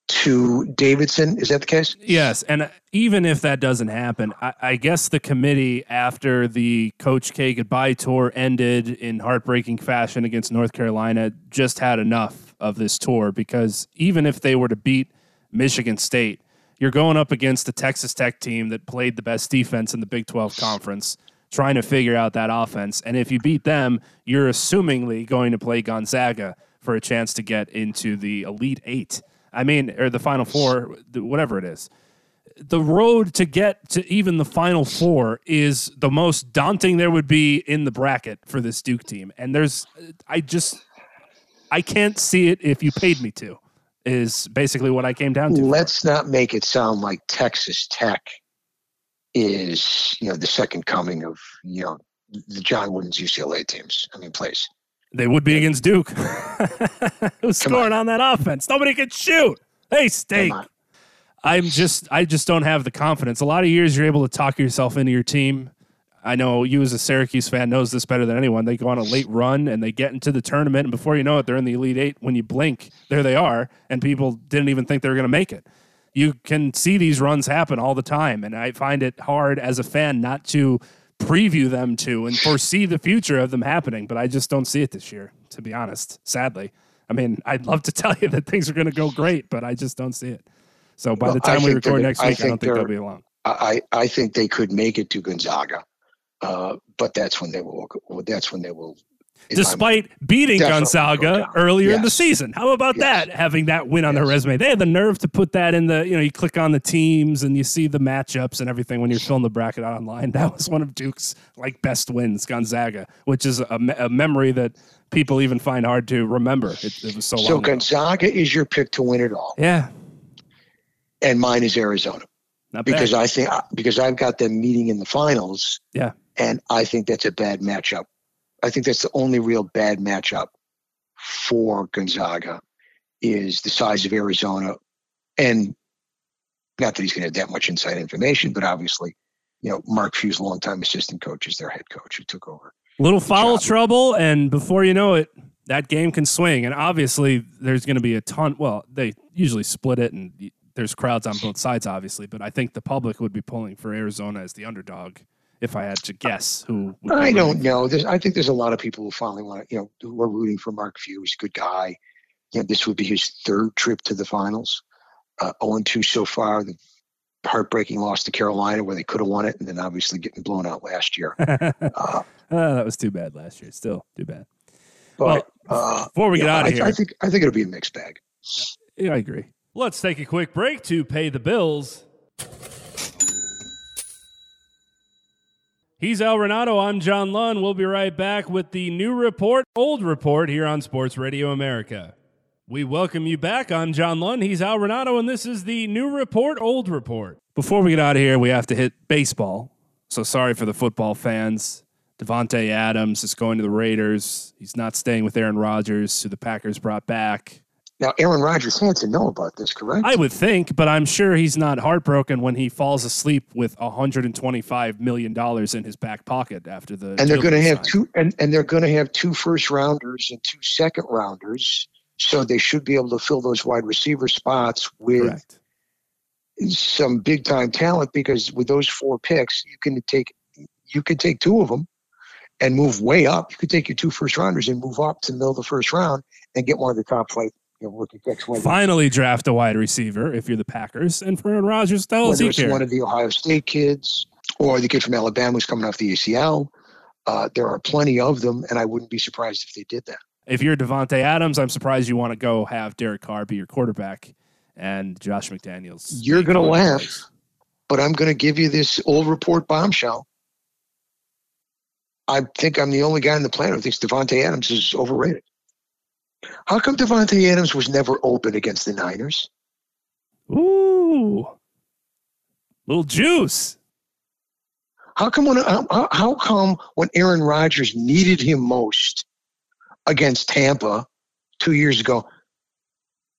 to Davidson. Is that the case? Yes. And even if that doesn't happen, I, I, guess the committee, after the Coach K goodbye tour ended in heartbreaking fashion against North Carolina, just had enough of this tour because even if they were to beat Michigan State, you're going up against the Texas Tech team that played the best defense in the Big 12 conference, trying to figure out that offense. And if you beat them, you're assumingly going to play Gonzaga for a chance to get into the Elite Eight. I mean, or the Final Four, whatever it is. The road to get to even the Final Four is the most daunting there would be in the bracket for this Duke team. And there's, I just, I can't see it if you paid me to, is basically what I came down to. Let's not make it sound like Texas Tech is, you know, the second coming of, you know, the John Wooden's UCLA teams. I mean, please. They would be against Duke. (laughs) Who's scoring on. on. that offense? Nobody can shoot. Hey, steak. I'm just I just don't have the confidence. A lot of years you're able to talk yourself into your team. I know you as a Syracuse fan knows this better than anyone. They go on a late run and they get into the tournament, and before you know it, they're in the Elite Eight. When you blink, there they are, and people didn't even think they were going to make it. You can see these runs happen all the time, and I find it hard as a fan not to preview them to and foresee the future of them happening, but I just don't see it this year, to be honest, sadly. I mean, I'd love to (laughs) tell you that things are going to go great, but I just don't see it. So by well, the time we record next week, I, I don't think they'll be along. I, I think they could make it to Gonzaga, uh, but that's when they will. That's when they will despite beating Gonzaga earlier yes. in the season. How about yes. that? Having that win on yes. their resume. They had the nerve to put that in the, you know, you click on the teams and you see the matchups and everything when you're filling the bracket online. (laughs) That was one of Duke's like best wins, Gonzaga, which is a, a memory that people even find hard to remember. It, it was so, so Gonzaga ago. is your pick to win it all. Yeah. And mine is Arizona. Not because bad. I think because I've got them meeting in the finals. Yeah. And I think that's a bad matchup I think that's the only real bad matchup for Gonzaga is the size of Arizona, and not that he's going to have that much inside information, but obviously, you know, Mark Few's longtime assistant coach is their head coach who took over. Little foul job. trouble, and before you know it, that game can swing. And obviously, there's going to be a ton. Well, they usually split it, and there's crowds on (laughs) both sides, obviously. But I think the public would be pulling for Arizona as the underdog if I had to guess who. I don't know. There's, I think there's a lot of people who finally want to, you know, who are rooting for Mark Few. He's a good guy. You know, this would be his third trip to the finals. Uh, 0 2 so far. The heartbreaking loss to Carolina where they could have won it, and then obviously getting blown out last year. (laughs) uh, uh, that was too bad last year. Still too bad. But well, uh, before we get out of here, I think I think it'll be a mixed bag. Yeah, I agree. Let's take a quick break to pay the bills. He's Al Renauto. I'm John Lund. We'll be right back with the new report, old report here on Sports Radio America. We welcome you back. I'm John Lund. He's Al Renauto, and this is the new report, old report. Before we get out of here, we have to hit baseball. So sorry for the football fans. Davante Adams is going to the Raiders. He's not staying with Aaron Rodgers, who the Packers brought back. Now, Aaron Rodgers had to know about this, correct? I would think, but I'm sure he's not heartbroken when he falls asleep with 125 million dollars in his back pocket after the. And they're going to have two, and, and they're going to have two first rounders and two second rounders, so they should be able to fill those wide receiver spots with Correct. some big time talent. Because with those four picks, you can take you can take two of them and move way up. You could take your two first rounders and move up to the middle of the first round and get one of the top flight you know, rookie picks. Finally, draft a wide receiver if you're the Packers, and for Aaron Rodgers, that was he one of the Ohio State kids or the kid from Alabama who's coming off the ACL. Uh, there are plenty of them, and I wouldn't be surprised if they did that. If you're Davante Adams, I'm surprised you want to go have Derek Carr be your quarterback and Josh McDaniels. You're going to laugh, but I'm going to give you this old report bombshell. I think I'm the only guy on the planet who thinks Davante Adams is overrated. How come Davante Adams was never open against the Niners? Ooh, little juice. How come when how, how come when Aaron Rodgers needed him most against Tampa two years ago,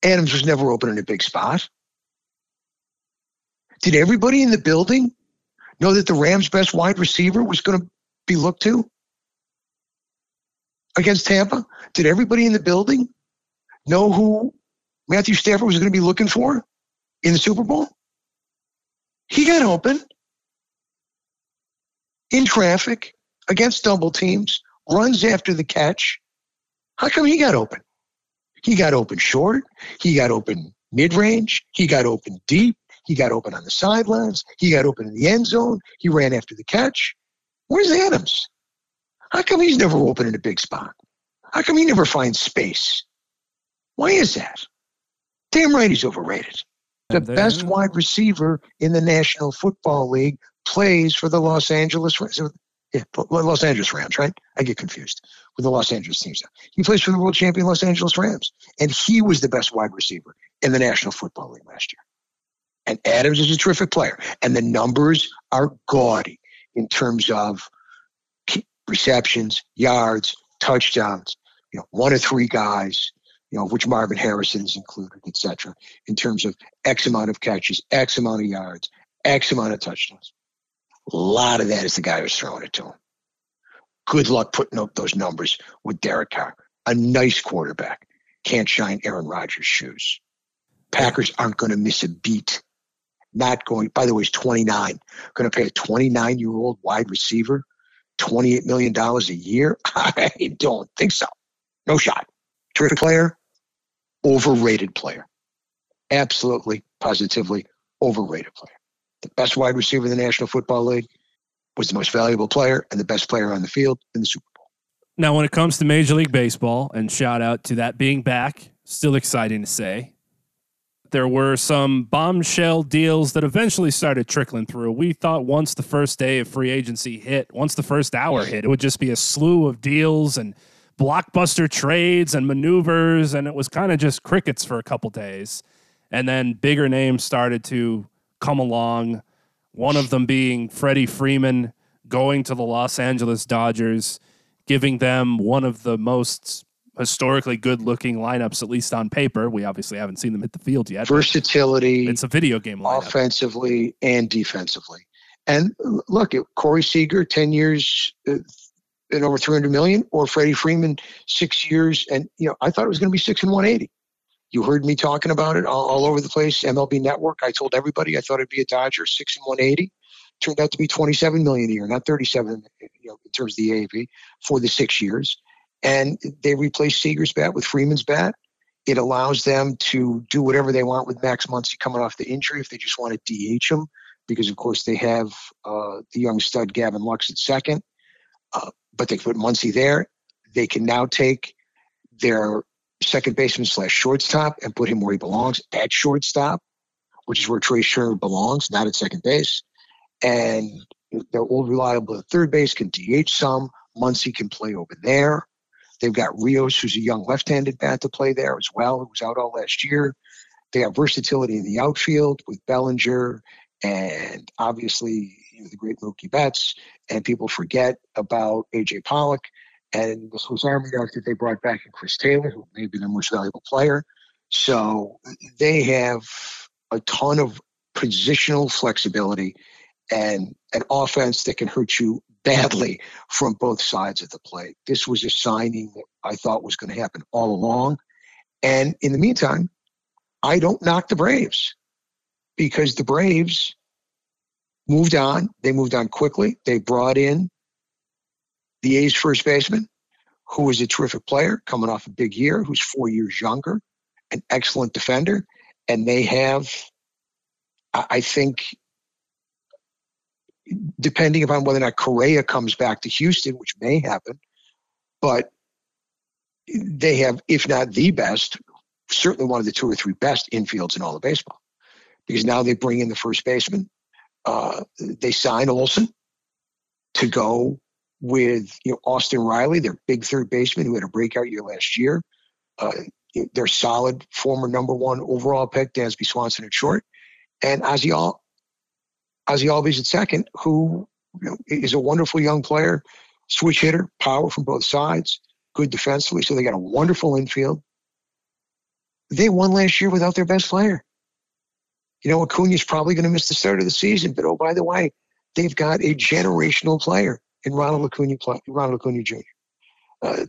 Adams was never open in a big spot? Did everybody in the building know that the Rams' best wide receiver was going to be looked to? Against Tampa? Did everybody in the building know who Matthew Stafford was going to be looking for in the Super Bowl? He got open in traffic against double teams, runs after the catch. How come he got open? He got open short. He got open mid range. He got open deep. He got open on the sidelines. He got open in the end zone. He ran after the catch. Where's Adams? How come he's never open in a big spot? How come he never finds space? Why is that? Damn right he's overrated. The best wide receiver in the National Football League plays for the Los Angeles Rams. Yeah, Los Angeles Rams, right? I get confused with the Los Angeles teams. He plays for the world champion Los Angeles Rams, and he was the best wide receiver in the National Football League last year. And Adams is a terrific player, and the numbers are gaudy in terms of receptions, yards, touchdowns. You know, one of three guys. You know, which Marvin Harrison is included, et cetera, in terms of X amount of catches, X amount of yards, X amount of touchdowns. A lot of that is the guy who's throwing it to him. Good luck putting up those numbers with Derek Carr. A nice quarterback. Can't shine Aaron Rodgers' shoes. Packers aren't going to miss a beat. Not going, by the way, he's 29. Going to pay a 29 year old wide receiver $28 million a year? (laughs) I don't think so. No shot. Terrific player, overrated player. Absolutely, positively overrated player. The best wide receiver in the National Football League was the most valuable player and the best player on the field in the Super Bowl. Now, when it comes to Major League Baseball, and shout out to that being back, still exciting to say. There were some bombshell deals that eventually started trickling through. We thought once the first day of free agency hit, once the first hour hit, it would just be a slew of deals and blockbuster trades and maneuvers, and it was kind of just crickets for a couple days. And then bigger names started to come along. One of them being Freddie Freeman going to the Los Angeles Dodgers, giving them one of the most historically good looking lineups, at least on paper. We obviously haven't seen them hit the field yet. Versatility, It's a video game lineup. offensively and defensively. And look, it- Corey Seager, 10 years uh, and over 300 million, or Freddie Freeman, six years. And, you know, I thought it was going to be six and 180. You heard me talking about it all, all over the place. MLB Network. I told everybody I thought it'd be a Dodger, six and 180. Turned out to be 27 million a year, not 37, you know, in terms of the AAV for the six years. And they replace Seager's bat with Freeman's bat. It allows them to do whatever they want with Max Muncy coming off the injury if they just want to DH him, because of course they have uh, the young stud Gavin Lux at second. Uh, but they put Muncy there. They can now take their second baseman slash shortstop and put him where he belongs at shortstop, which is where Trey Sherman belongs, not at second base. And their old reliable at third base can DH some. Muncy can play over there. They've got Rios, who's a young left-handed bat to play there as well, who was out all last year. They have versatility in the outfield with Bellinger and obviously you know, the great Mookie Betts. And people forget about AJ Pollock and the Swiss Army that they brought back in Chris Taylor, who may be their most valuable player. So they have a ton of positional flexibility and an offense that can hurt you badly from both sides of the plate. This was a signing that I thought was going to happen all along. And in the meantime, I don't knock the Braves because the Braves moved on. They moved on quickly. They brought in the A's first baseman, who is a terrific player coming off a big year, who's four years younger, an excellent defender. And they have, I I think, depending upon whether or not Correa comes back to Houston, which may happen, but they have, if not the best, certainly one of the two or three best infields in all of baseball. Because now they bring in the first baseman. Uh, they sign Olson to go with you know Austin Riley, their big third baseman who had a breakout year last year. Uh, their solid former number one overall pick, Dansby Swanson at short, and Ozzy Ozzy Albies at second, who you know, is a wonderful young player, switch hitter, power from both sides, good defensively. So they got a wonderful infield. They won last year without their best player. You know, Acuna's probably going to miss the start of the season, but oh, by the way, they've got a generational player in Ronald Acuna, Ronald Acuna Jr. Uh,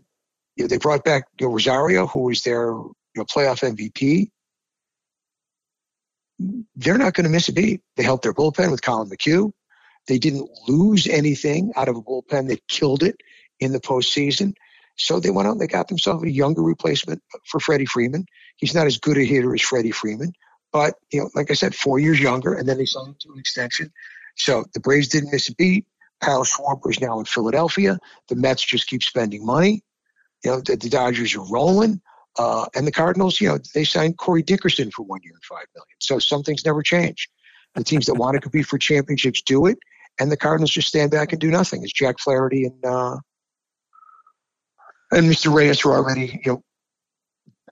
you know, they brought back you know, Rosario, who was their you know, playoff MVP. They're not going to miss a beat. They helped their bullpen with Collin McHugh. They didn't lose anything out of a bullpen that killed it in the postseason. So they went out and they got themselves a younger replacement for Freddie Freeman. He's not as good a hitter as Freddie Freeman, but you know, like I said, four years younger, and then they signed him to an extension. So the Braves didn't miss a beat. Kyle Schwarber is now in Philadelphia. The Mets just keep spending money. You know, the, the Dodgers are rolling. Uh, and the Cardinals, you know, they signed Corey Dickerson for one year and five million. So some things never change. The teams that want to compete for championships do it, and the Cardinals just stand back and do nothing. As Jack Flaherty and uh, and Mr. Reyes are already, you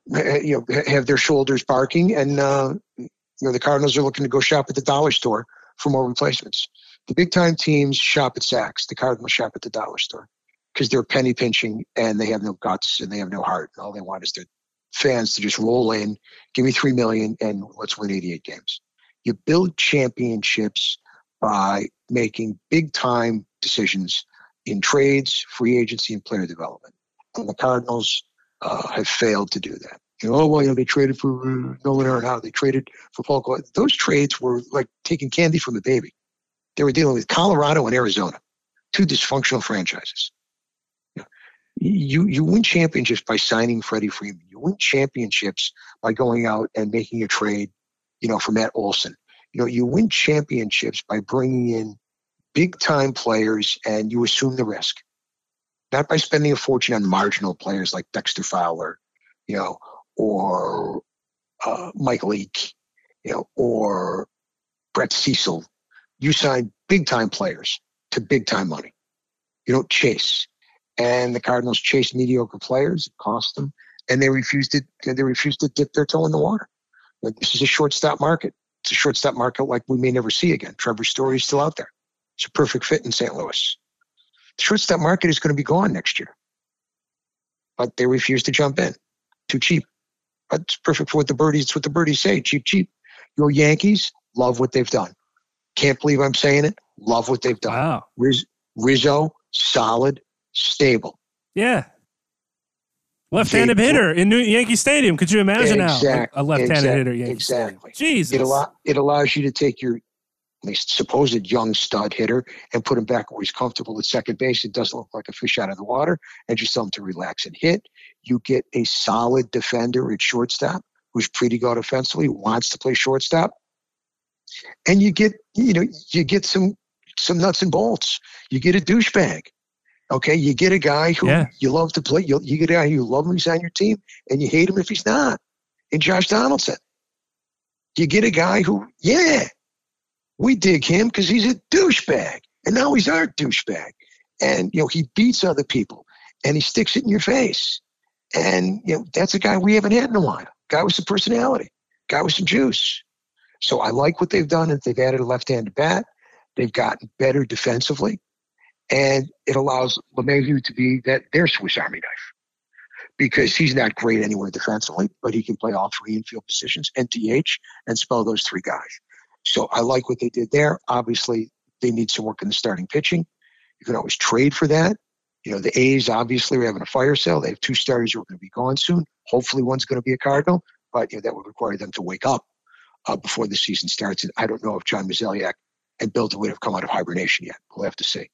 know, you know, have their shoulders barking, and uh, you know the Cardinals are looking to go shop at the dollar store for more replacements. The big time teams shop at Saks. The Cardinals shop at the dollar store because they're penny pinching and they have no guts and they have no heart. And all they want is their fans to just roll in, give me three million, and let's win 88 games. You build championships by making big time decisions in trades, free agency, and player development. And the Cardinals uh, have failed to do that. You know, oh, well, you know, they traded for uh, Nolan Arenado. They traded for Paul. Cole. Those trades were like taking candy from the baby. They were dealing with Colorado and Arizona, two dysfunctional franchises. You you win championships by signing Freddie Freeman. You win championships by going out and making a trade, you know, for Matt Olson. You know, you win championships by bringing in big time players and you assume the risk, not by spending a fortune on marginal players like Dexter Fowler, you know, or uh, Mike Leake, you know, or Brett Cecil. You sign big time players to big time money. You don't chase. And the Cardinals chased mediocre players, it cost them, and they refused to they refused to dip their toe in the water. Like, this is a shortstop market. It's a shortstop market like we may never see again. Trevor Story is still out there. It's a perfect fit in St. Louis. The shortstop market is going to be gone next year. But they refuse to jump in. Too cheap. But it's perfect for what the birdies, it's what the birdies say. Cheap, cheap. Your Yankees love what they've done. Can't believe I'm saying it. Love what they've done. Wow. Riz, Rizzo, solid, stable. Yeah. Left-handed hitter in New Yankee Stadium. Could you imagine now Exact- a left-handed exact- hitter? Yankee exactly. Stadium? Jesus. It, allow, it allows you to take your at least supposed young stud hitter and put him back where he's comfortable at second base. It doesn't look like a fish out of the water, and just tell him to relax and hit. You get a solid defender at shortstop who's pretty good offensively, wants to play shortstop, and you get you know you get some some nuts and bolts. You get a douchebag. Okay, you get a guy who Yeah. you love to play. You, you get a guy who you love him, he's on your team, and you hate him if he's not. And Josh Donaldson, you get a guy who, yeah, we dig him because he's a douchebag, and now he's our douchebag, and you know he beats other people, and he sticks it in your face, and you know that's a guy we haven't had in a while. Guy with some personality, guy with some juice. So I like what they've done. If they've added a left-handed bat, they've gotten better defensively, and it allows LeMahieu to be that their Swiss Army knife because he's not great anywhere defensively, but he can play all three infield positions and DH and spell those three guys. So I like what they did there. Obviously, they need some work in the starting pitching. You can always trade for that. You know, the A's obviously are having a fire sale. They have two starters who are going to be gone soon. Hopefully, one's going to be a Cardinal, but you know, that would require them to wake up uh, before the season starts. And I don't know if John Mozeliak and Bill DeWitt have come out of hibernation yet. We'll have to see.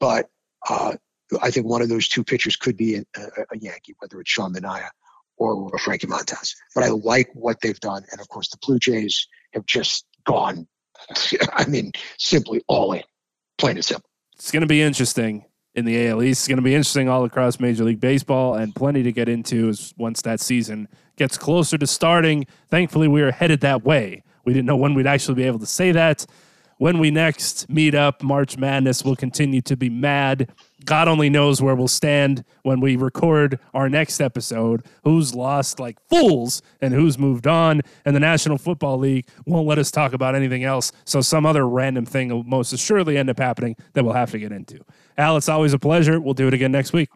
But uh, I think one of those two pitchers could be a, a, Yankee, whether it's Sean Manaea or Frankie Montas. But I like what they've done. And of course, the Blue Jays have just gone, (laughs) I mean, simply all in, plain and simple. It's going to be interesting in the AL East. It's going to be interesting all across Major League Baseball and plenty to get into as once that season gets closer to starting. Thankfully, we are headed that way. We didn't know when we'd actually be able to say that. When we next meet up, March Madness will continue to be mad. God only knows where we'll stand when we record our next episode. Who's lost like fools and who's moved on. And the National Football League won't let us talk about anything else. So some other random thing will most assuredly end up happening that we'll have to get into. Al, it's always a pleasure. We'll do it again next week.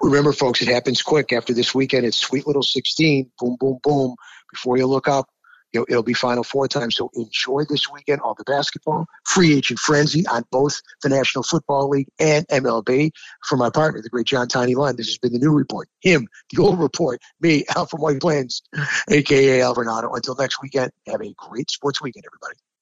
Remember, folks, it happens quick. After this weekend, it's sweet little 16. Boom, boom, boom. Before you look up, you know, it'll be Final Four time. So enjoy this weekend, all the basketball, free agent frenzy on both the National Football League and MLB. For my partner, the great John Tiny Lund, this has been the new report. Him, the old report. Me, Al from White Plains, a.k.a. Al Renauto. Until next weekend, have a great sports weekend, everybody.